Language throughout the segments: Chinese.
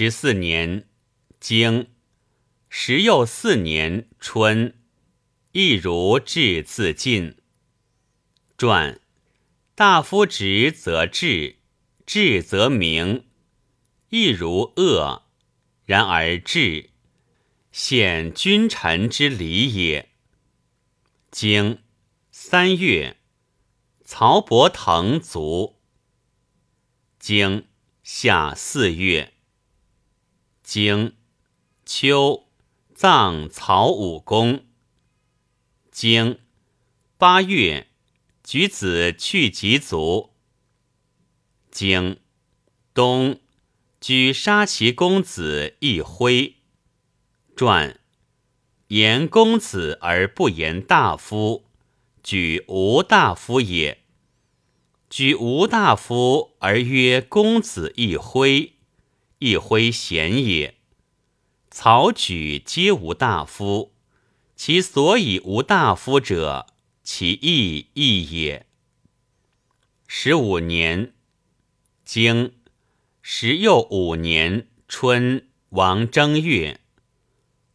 十四年，经十又四年春，亦如至自尽。传大夫直则治，治则明，亦如恶。然而治，显君臣之礼也。经三月，曹伯腾卒。经夏四月。经秋，葬曹武公。经八月，举子去疾卒。经冬，举杀其公子一辉。传言公子而不言大夫，举吴大夫也。举吴大夫而曰公子一辉。一挥贤也，曹举皆无大夫，其所以无大夫者，其义义也。十五年，经时又五年春，王正月，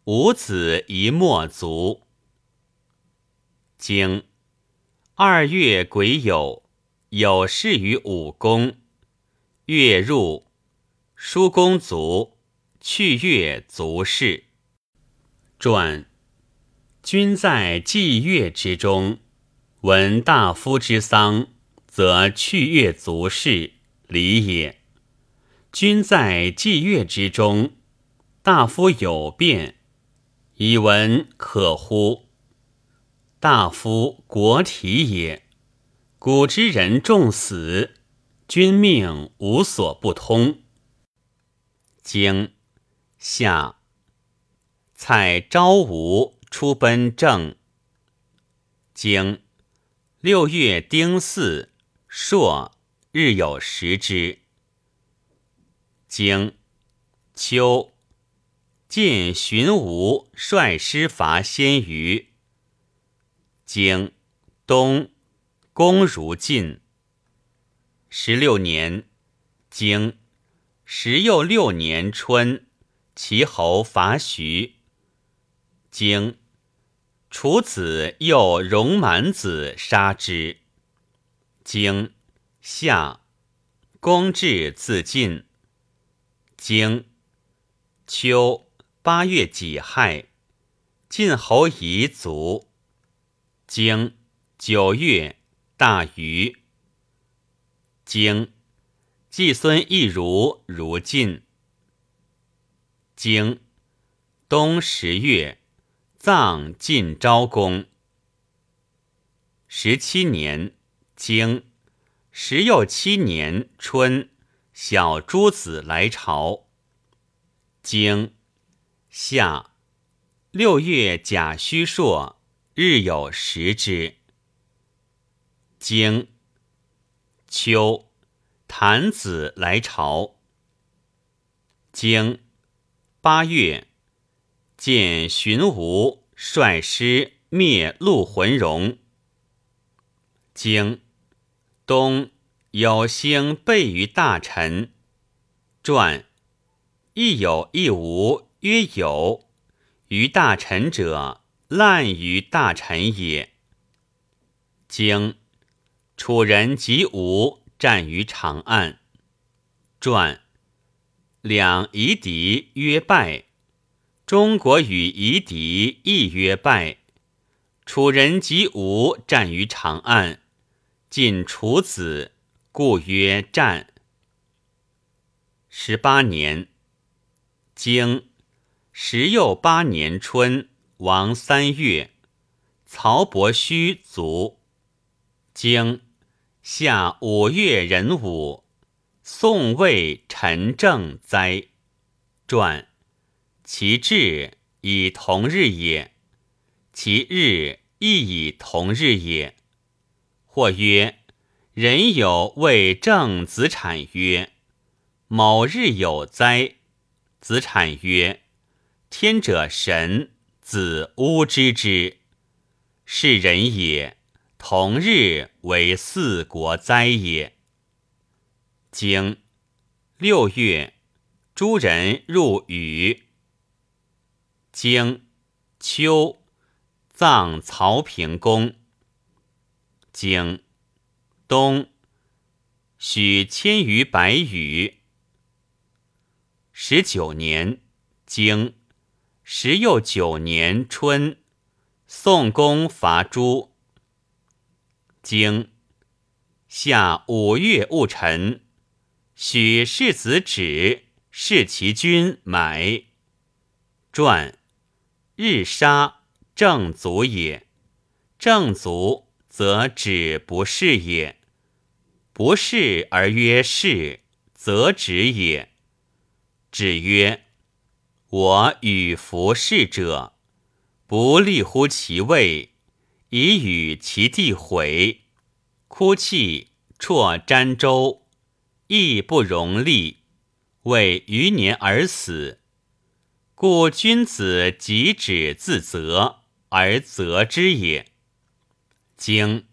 五子一莫卒。经二月癸酉，有事于武功，月入。叔公卒，去月卒事。传君在祭月之中，闻大夫之丧，则去月卒事，礼也。君在祭月之中，大夫有变，以闻可乎？大夫国体也，古之人重死，君命无所不通。经夏，蔡昭吴出奔郑。经六月丁巳，朔日有食之。经秋，晋荀吴率师伐鲜于。经冬，公如晋。十六年，经。时又六年春，齐侯伐徐。经楚子又戎蛮子杀之。经夏，公至自尽。经秋八月己亥，晋侯夷卒。经九月大禹。经季孙亦如如晋。经冬十月，葬晋昭公。十七年，经十又七年春，小诸子来朝。经夏六月甲戌朔，日有食之。经秋。谭子来朝。经八月，见荀吴率师灭陆浑戎。经冬，有星备于大臣。传亦有亦无，曰有。于大臣者，滥于大臣也。经楚人及吴。战于长安。传两夷狄曰败，中国与夷狄亦曰败。楚人及吴战于长安，晋楚子，故曰战。十八年，经十又八年春，王三月，曹伯虚卒。经。夏五月壬午，宋魏陈政灾。传其志以同日也，其日亦以同日也。或曰：人有为正子产曰：某日有灾。子产曰：天者神，子乌之之，是人也。同日为四国灾也。经六月，诸人入宇。经秋，葬曹平公。经冬，许千余百羽。十九年，经十又九年春，宋公伐诸。经夏五月戊辰，许世子止，弑其君买。传。日杀正卒也，正卒则止不是也，不是而曰是，则止也。止曰：我与服侍者，不立乎其位，以与其地毁。哭泣辍瞻州，亦不容立，为余年而死。故君子即止自责而责之也。经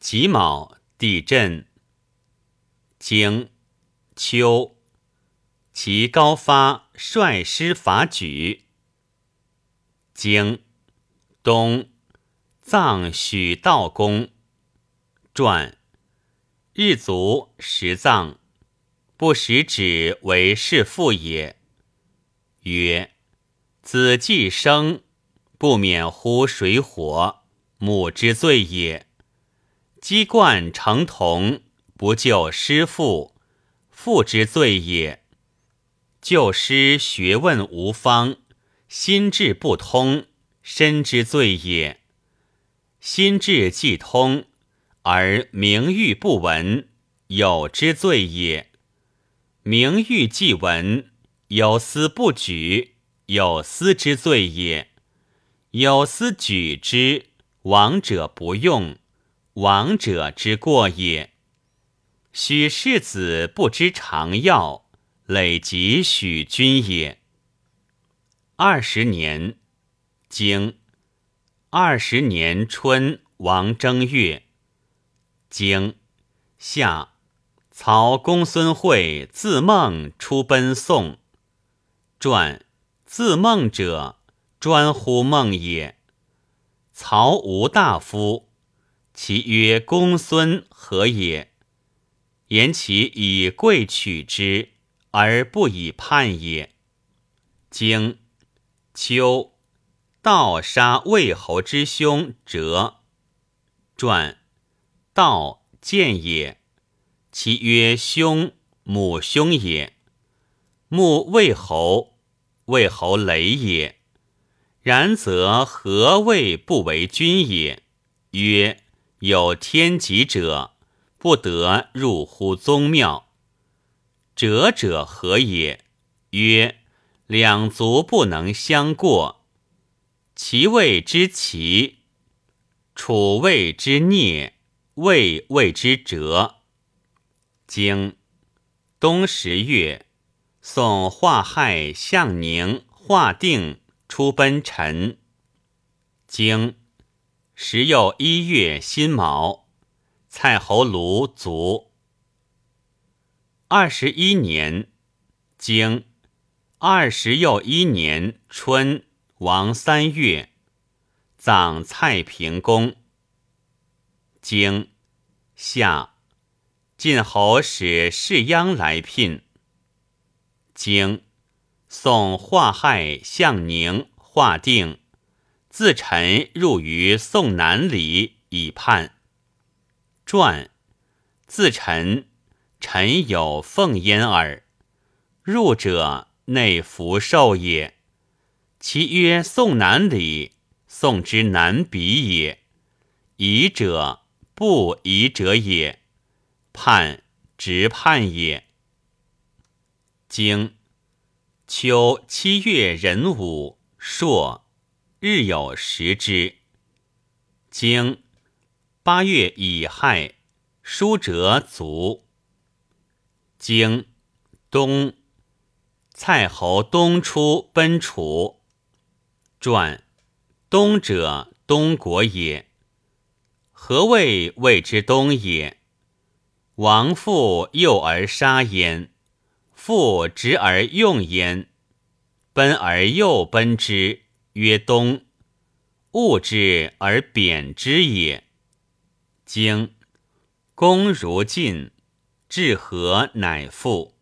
己卯，地震。经秋，其高发率师伐莒。经冬，葬许道公。传日卒食葬，不食止为弑父也。曰。子既生，不免乎水火，母之罪也。鸡冠成童，不救师父，父之罪也。救师学问无方，心智不通，身之罪也。心智既通，而名誉不闻，有之罪也。名誉既闻，有思不举。有思之罪也，有思举之，亡者不用，亡者之过也。许世子不知常要，累及许君也。二十年，经二十年春，王正月，经夏，曹公孙惠自孟出奔宋，传。自孟者，专乎孟也。曹无大夫，其曰公孙何也？言其以贵取之，而不以叛也。经秋，盗杀魏侯之兄者。传道见也，其曰兄母兄也。穆魏侯。魏侯雷也，然则何谓不为君也？曰：有天极者，不得入乎宗庙。哲者何也？曰：两足不能相过。其谓之奇，楚谓之孽，魏谓之哲。经冬十月。宋华害向宁、华定出奔陈。经时又一月辛卯，蔡侯卢卒。二十一年，经二十又一年春，王三月，葬蔡平公。经夏，晋侯使士鞅来聘。经宋华害向宁、华定，自陈入于宋南里以叛。传自陈，陈有奉焉耳。入者内福寿也。其曰宋南里，宋之南鄙也。夷者不夷者也，叛直叛也。经秋七月壬午朔，日有食之。经八月乙亥，叔哲卒。经冬，蔡侯东出奔楚。传东者，东国也。何谓谓之东也？王父幼而杀焉。复执而用焉，奔而又奔之，曰东。恶之而贬之也。经公如晋，至和乃复。